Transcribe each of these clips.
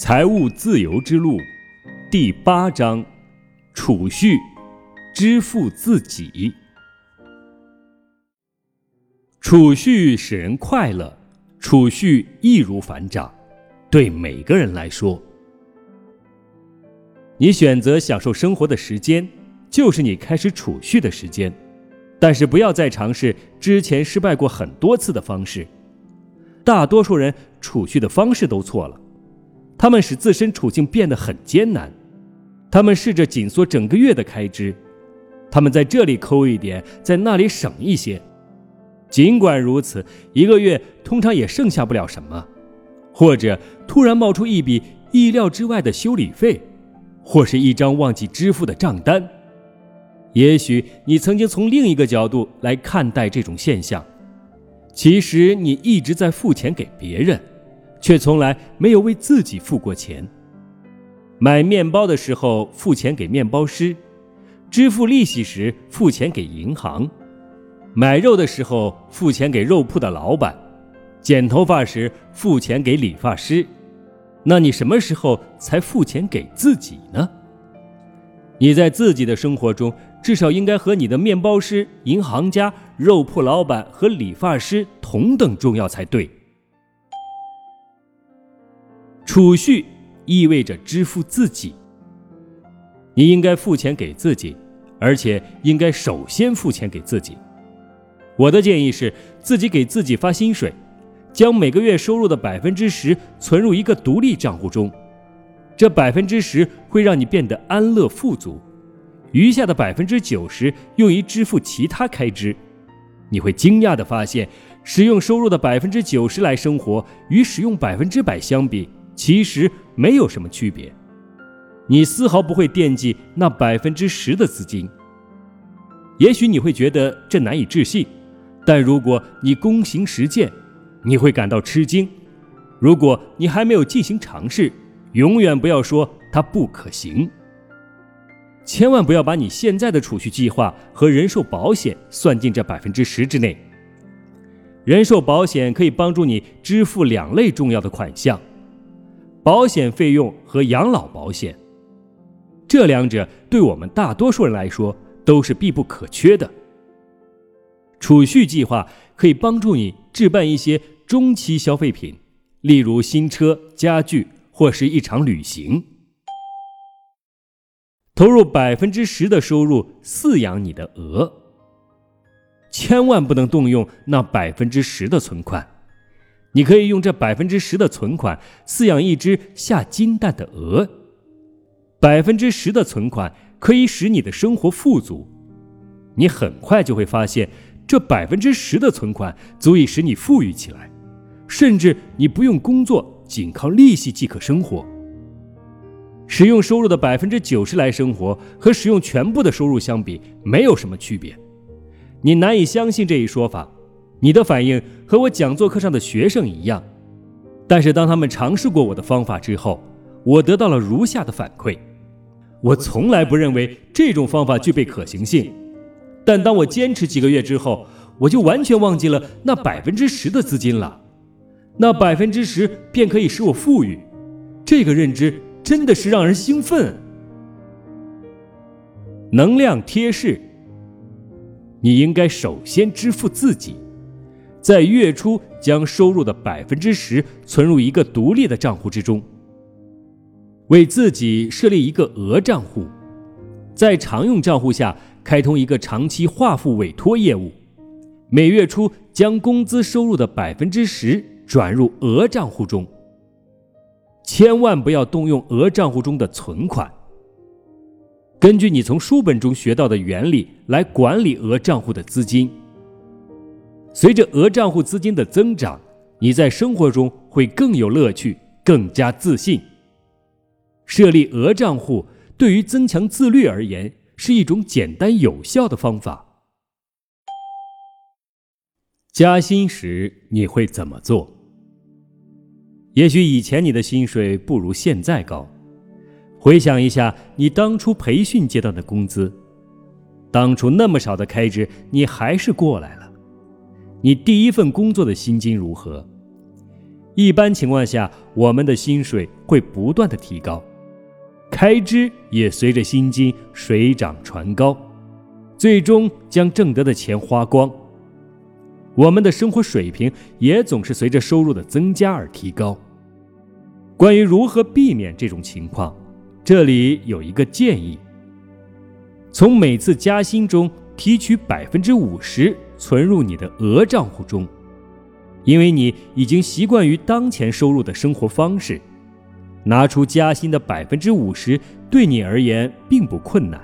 财务自由之路，第八章：储蓄，支付自己。储蓄使人快乐，储蓄易如反掌，对每个人来说。你选择享受生活的时间，就是你开始储蓄的时间。但是不要再尝试之前失败过很多次的方式。大多数人储蓄的方式都错了，他们使自身处境变得很艰难。他们试着紧缩整个月的开支，他们在这里抠一点，在那里省一些。尽管如此，一个月通常也剩下不了什么，或者突然冒出一笔意料之外的修理费，或是一张忘记支付的账单。也许你曾经从另一个角度来看待这种现象，其实你一直在付钱给别人，却从来没有为自己付过钱。买面包的时候付钱给面包师，支付利息时付钱给银行，买肉的时候付钱给肉铺的老板，剪头发时付钱给理发师。那你什么时候才付钱给自己呢？你在自己的生活中。至少应该和你的面包师、银行家、肉铺老板和理发师同等重要才对。储蓄意味着支付自己，你应该付钱给自己，而且应该首先付钱给自己。我的建议是，自己给自己发薪水，将每个月收入的百分之十存入一个独立账户中，这百分之十会让你变得安乐富足。余下的百分之九十用于支付其他开支，你会惊讶地发现，使用收入的百分之九十来生活，与使用百分之百相比，其实没有什么区别。你丝毫不会惦记那百分之十的资金。也许你会觉得这难以置信，但如果你躬行实践，你会感到吃惊。如果你还没有进行尝试，永远不要说它不可行。千万不要把你现在的储蓄计划和人寿保险算进这百分之十之内。人寿保险可以帮助你支付两类重要的款项：保险费用和养老保险。这两者对我们大多数人来说都是必不可缺的。储蓄计划可以帮助你置办一些中期消费品，例如新车、家具或是一场旅行。投入百分之十的收入饲养你的鹅，千万不能动用那百分之十的存款。你可以用这百分之十的存款饲养一只下金蛋的鹅。百分之十的存款可以使你的生活富足。你很快就会发现，这百分之十的存款足以使你富裕起来，甚至你不用工作，仅靠利息即可生活。使用收入的百分之九十来生活，和使用全部的收入相比，没有什么区别。你难以相信这一说法，你的反应和我讲座课上的学生一样。但是当他们尝试过我的方法之后，我得到了如下的反馈：我从来不认为这种方法具备可行性，但当我坚持几个月之后，我就完全忘记了那百分之十的资金了。那百分之十便可以使我富裕。这个认知。真的是让人兴奋。能量贴士：你应该首先支付自己，在月初将收入的百分之十存入一个独立的账户之中，为自己设立一个额账户，在常用账户下开通一个长期划付委托业务，每月初将工资收入的百分之十转入额账户中。千万不要动用额账户中的存款。根据你从书本中学到的原理来管理额账户的资金。随着额账户资金的增长，你在生活中会更有乐趣，更加自信。设立额账户对于增强自律而言是一种简单有效的方法。加薪时你会怎么做？也许以前你的薪水不如现在高，回想一下你当初培训阶段的工资，当初那么少的开支，你还是过来了。你第一份工作的薪金如何？一般情况下，我们的薪水会不断的提高，开支也随着薪金水涨船高，最终将挣得的钱花光。我们的生活水平也总是随着收入的增加而提高。关于如何避免这种情况，这里有一个建议：从每次加薪中提取百分之五十存入你的额账户中。因为你已经习惯于当前收入的生活方式，拿出加薪的百分之五十对你而言并不困难。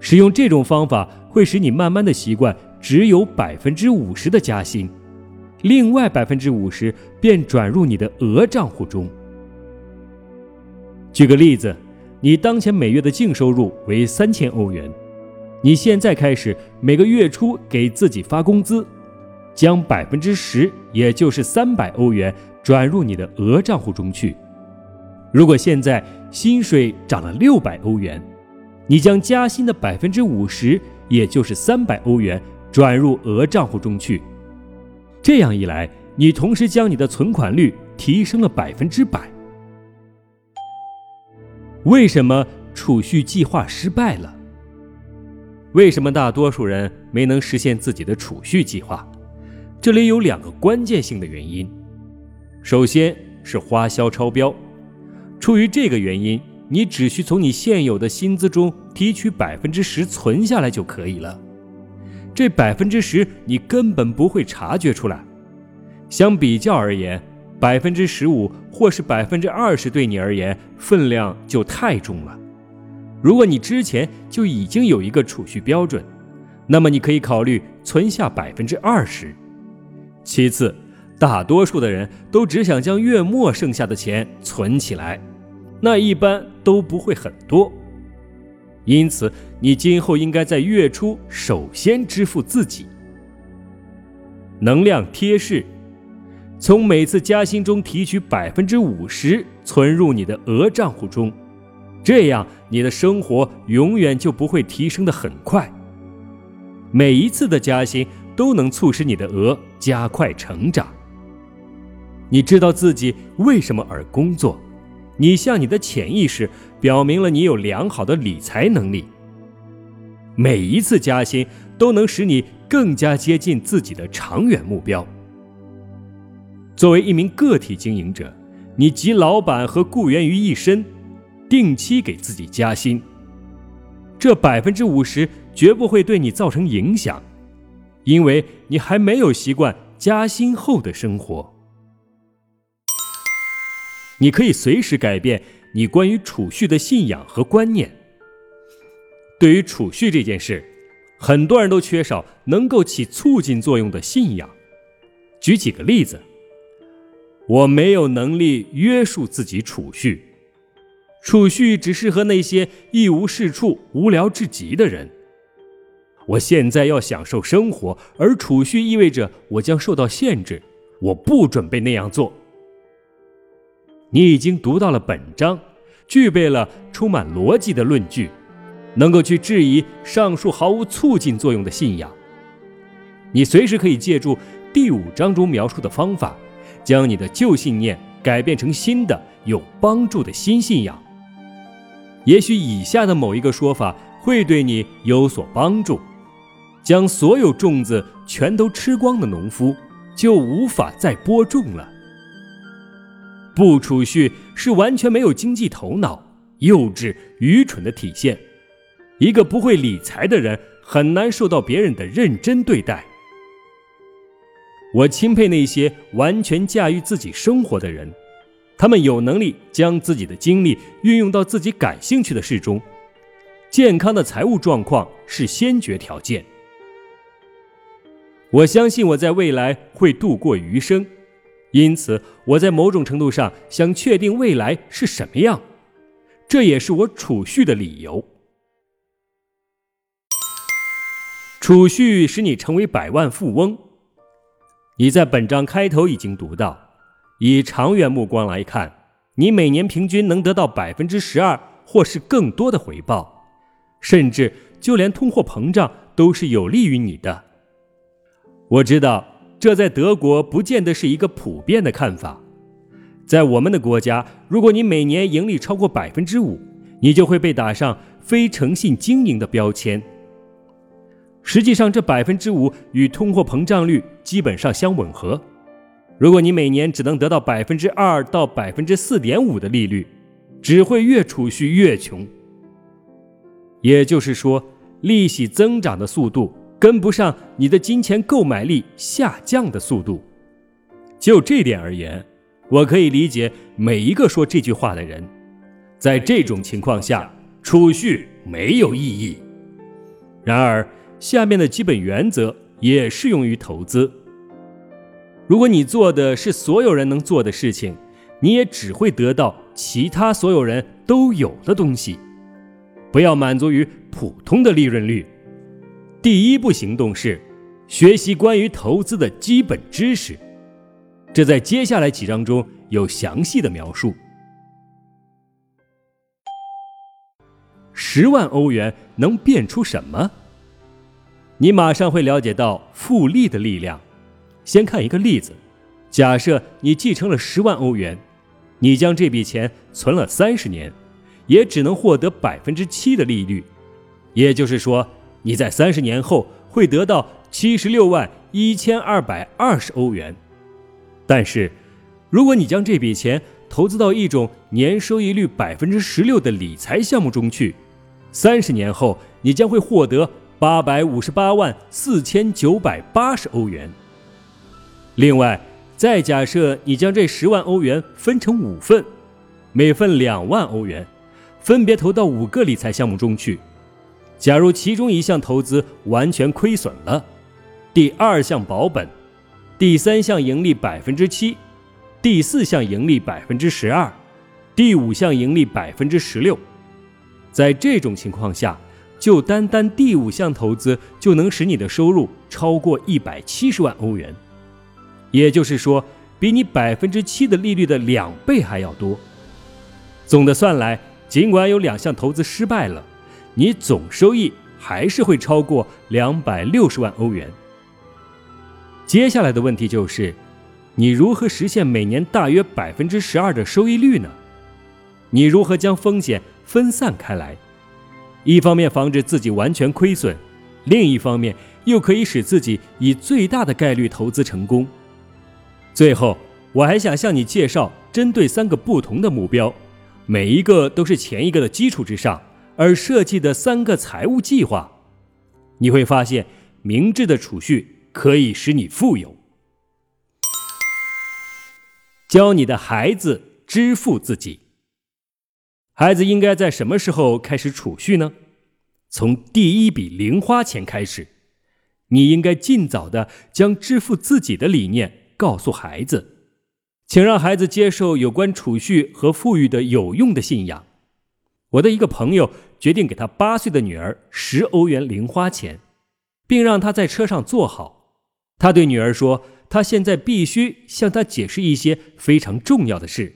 使用这种方法会使你慢慢的习惯只有百分之五十的加薪，另外百分之五十便转入你的额账户中。举个例子，你当前每月的净收入为三千欧元，你现在开始每个月初给自己发工资。将百分之十，也就是三百欧元转入你的额账户中去。如果现在薪水涨了六百欧元，你将加薪的百分之五十，也就是三百欧元转入额账户中去。这样一来，你同时将你的存款率提升了百分之百。为什么储蓄计划失败了？为什么大多数人没能实现自己的储蓄计划？这里有两个关键性的原因，首先是花销超标。出于这个原因，你只需从你现有的薪资中提取百分之十存下来就可以了。这百分之十你根本不会察觉出来。相比较而言，百分之十五或是百分之二十对你而言分量就太重了。如果你之前就已经有一个储蓄标准，那么你可以考虑存下百分之二十。其次，大多数的人都只想将月末剩下的钱存起来，那一般都不会很多。因此，你今后应该在月初首先支付自己。能量贴士：从每次加薪中提取百分之五十存入你的额账户中，这样你的生活永远就不会提升的很快。每一次的加薪。都能促使你的额加快成长。你知道自己为什么而工作，你向你的潜意识表明了你有良好的理财能力。每一次加薪都能使你更加接近自己的长远目标。作为一名个体经营者，你集老板和雇员于一身，定期给自己加薪，这百分之五十绝不会对你造成影响。因为你还没有习惯加薪后的生活，你可以随时改变你关于储蓄的信仰和观念。对于储蓄这件事，很多人都缺少能够起促进作用的信仰。举几个例子：我没有能力约束自己储蓄，储蓄只适合那些一无是处、无聊至极的人。我现在要享受生活，而储蓄意味着我将受到限制。我不准备那样做。你已经读到了本章，具备了充满逻辑的论据，能够去质疑上述毫无促进作用的信仰。你随时可以借助第五章中描述的方法，将你的旧信念改变成新的有帮助的新信仰。也许以下的某一个说法会对你有所帮助。将所有种子全都吃光的农夫，就无法再播种了。不储蓄是完全没有经济头脑、幼稚、愚蠢的体现。一个不会理财的人，很难受到别人的认真对待。我钦佩那些完全驾驭自己生活的人，他们有能力将自己的精力运用到自己感兴趣的事中。健康的财务状况是先决条件。我相信我在未来会度过余生，因此我在某种程度上想确定未来是什么样，这也是我储蓄的理由。储蓄使你成为百万富翁。你在本章开头已经读到，以长远目光来看，你每年平均能得到百分之十二或是更多的回报，甚至就连通货膨胀都是有利于你的。我知道这在德国不见得是一个普遍的看法，在我们的国家，如果你每年盈利超过百分之五，你就会被打上非诚信经营的标签。实际上，这百分之五与通货膨胀率基本上相吻合。如果你每年只能得到百分之二到百分之四点五的利率，只会越储蓄越穷。也就是说，利息增长的速度跟不上你的金钱购买力下降的速度。就这点而言。我可以理解每一个说这句话的人，在这种情况下，储蓄没有意义。然而，下面的基本原则也适用于投资。如果你做的是所有人能做的事情，你也只会得到其他所有人都有的东西。不要满足于普通的利润率。第一步行动是学习关于投资的基本知识。这在接下来几章中有详细的描述。十万欧元能变出什么？你马上会了解到复利的力量。先看一个例子：假设你继承了十万欧元，你将这笔钱存了三十年，也只能获得百分之七的利率。也就是说，你在三十年后会得到七十六万一千二百二十欧元。但是，如果你将这笔钱投资到一种年收益率百分之十六的理财项目中去，三十年后你将会获得八百五十八万四千九百八十欧元。另外，再假设你将这十万欧元分成五份，每份两万欧元，分别投到五个理财项目中去。假如其中一项投资完全亏损了，第二项保本。第三项盈利百分之七，第四项盈利百分之十二，第五项盈利百分之十六。在这种情况下，就单单第五项投资就能使你的收入超过一百七十万欧元，也就是说，比你百分之七的利率的两倍还要多。总的算来，尽管有两项投资失败了，你总收益还是会超过两百六十万欧元。接下来的问题就是，你如何实现每年大约百分之十二的收益率呢？你如何将风险分散开来，一方面防止自己完全亏损，另一方面又可以使自己以最大的概率投资成功？最后，我还想向你介绍针对三个不同的目标，每一个都是前一个的基础之上而设计的三个财务计划。你会发现，明智的储蓄。可以使你富有。教你的孩子支付自己。孩子应该在什么时候开始储蓄呢？从第一笔零花钱开始。你应该尽早的将支付自己的理念告诉孩子，请让孩子接受有关储蓄和富裕的有用的信仰。我的一个朋友决定给他八岁的女儿十欧元零花钱，并让她在车上坐好。他对女儿说：“他现在必须向她解释一些非常重要的事。”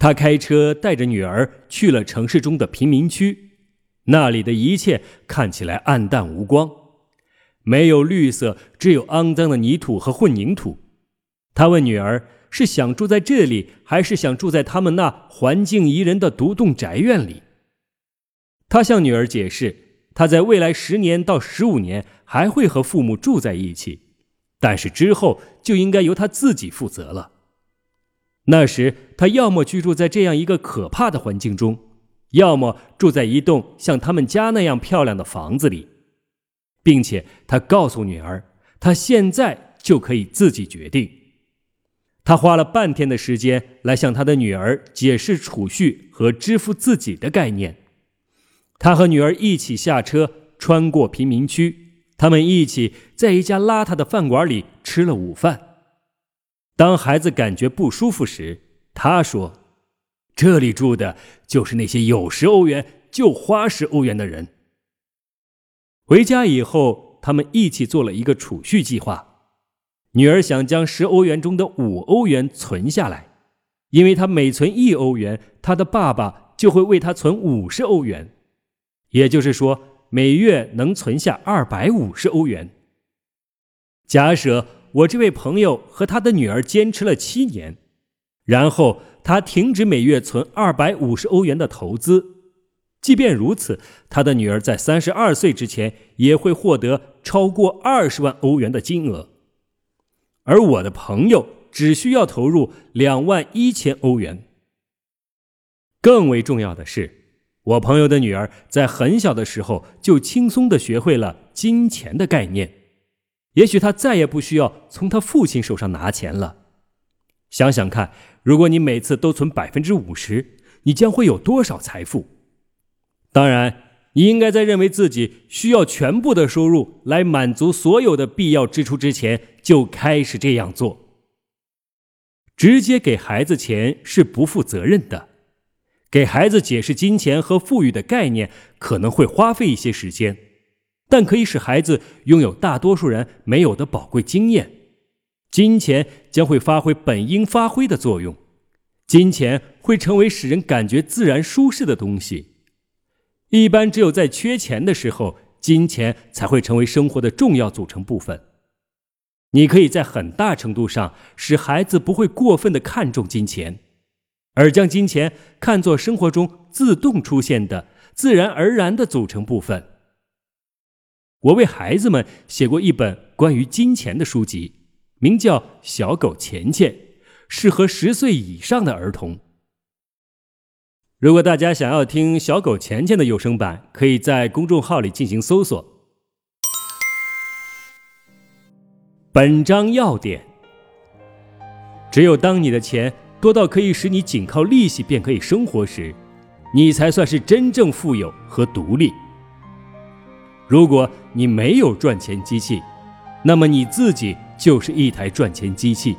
他开车带着女儿去了城市中的贫民区，那里的一切看起来暗淡无光，没有绿色，只有肮脏的泥土和混凝土。他问女儿：“是想住在这里，还是想住在他们那环境宜人的独栋宅院里？”他向女儿解释。他在未来十年到十五年还会和父母住在一起，但是之后就应该由他自己负责了。那时，他要么居住在这样一个可怕的环境中，要么住在一栋像他们家那样漂亮的房子里，并且他告诉女儿，他现在就可以自己决定。他花了半天的时间来向他的女儿解释储蓄和支付自己的概念。他和女儿一起下车，穿过贫民区。他们一起在一家邋遢的饭馆里吃了午饭。当孩子感觉不舒服时，他说：“这里住的就是那些有十欧元就花十欧元的人。”回家以后，他们一起做了一个储蓄计划。女儿想将十欧元中的五欧元存下来，因为她每存一欧元，她的爸爸就会为她存五十欧元。也就是说，每月能存下二百五十欧元。假设我这位朋友和他的女儿坚持了七年，然后他停止每月存二百五十欧元的投资。即便如此，他的女儿在三十二岁之前也会获得超过二十万欧元的金额，而我的朋友只需要投入两万一千欧元。更为重要的是，我朋友的女儿在很小的时候就轻松的学会了金钱的概念，也许她再也不需要从她父亲手上拿钱了。想想看，如果你每次都存百分之五十，你将会有多少财富？当然，你应该在认为自己需要全部的收入来满足所有的必要支出之前就开始这样做。直接给孩子钱是不负责任的。给孩子解释金钱和富裕的概念可能会花费一些时间，但可以使孩子拥有大多数人没有的宝贵经验。金钱将会发挥本应发挥的作用，金钱会成为使人感觉自然舒适的东西。一般只有在缺钱的时候，金钱才会成为生活的重要组成部分。你可以在很大程度上使孩子不会过分的看重金钱，而将金钱看作生活中自动出现的、自然而然的组成部分。我为孩子们写过一本关于金钱的书籍，名叫《小狗钱钱》，适合十岁以上的儿童。如果大家想要听小狗钱钱的有声版，可以在公众号里进行搜索。本章要点：只有当你的钱多到可以使你仅靠利息便可以生活时，你才算是真正富有和独立。如果你没有赚钱机器，那么你自己就是一台赚钱机器，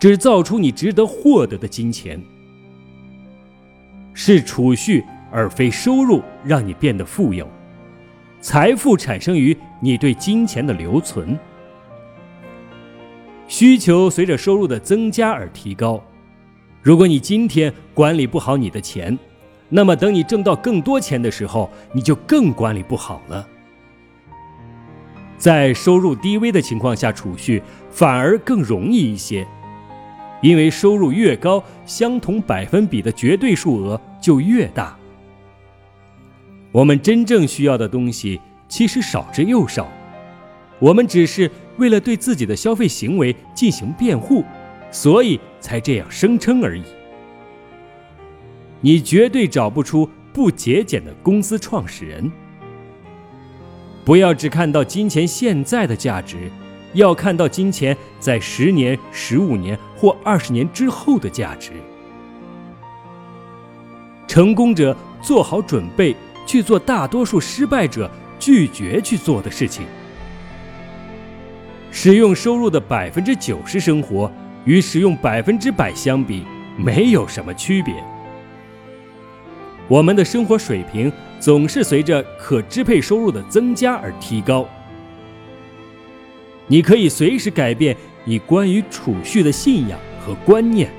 只造出你值得获得的金钱。是储蓄而非收入让你变得富有，财富产生于你对金钱的留存。需求随着收入的增加而提高。如果你今天管理不好你的钱，那么等你挣到更多钱的时候，你就更管理不好了。在收入低微的情况下储蓄反而更容易一些。因为收入越高，相同百分比的绝对数额就越大。我们真正需要的东西其实少之又少，我们只是为了对自己的消费行为进行辩护，所以才这样声称而已。你绝对找不出不节俭的公司创始人。不要只看到金钱现在的价值。要看到金钱在十年、十五年或二十年之后的价值。成功者做好准备去做大多数失败者拒绝去做的事情。使用收入的百分之九十生活，与使用百分之百相比，没有什么区别。我们的生活水平总是随着可支配收入的增加而提高。你可以随时改变你关于储蓄的信仰和观念。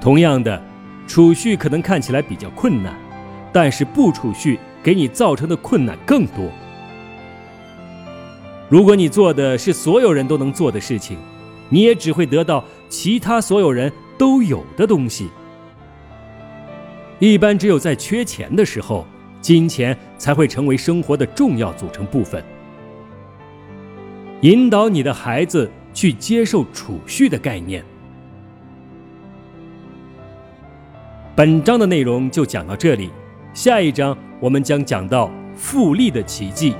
同样的，储蓄可能看起来比较困难，但是不储蓄给你造成的困难更多。如果你做的是所有人都能做的事情，你也只会得到其他所有人都有的东西。一般只有在缺钱的时候，金钱才会成为生活的重要组成部分。引导你的孩子去接受储蓄的概念。本章的内容就讲到这里，下一章我们将讲到复利的奇迹。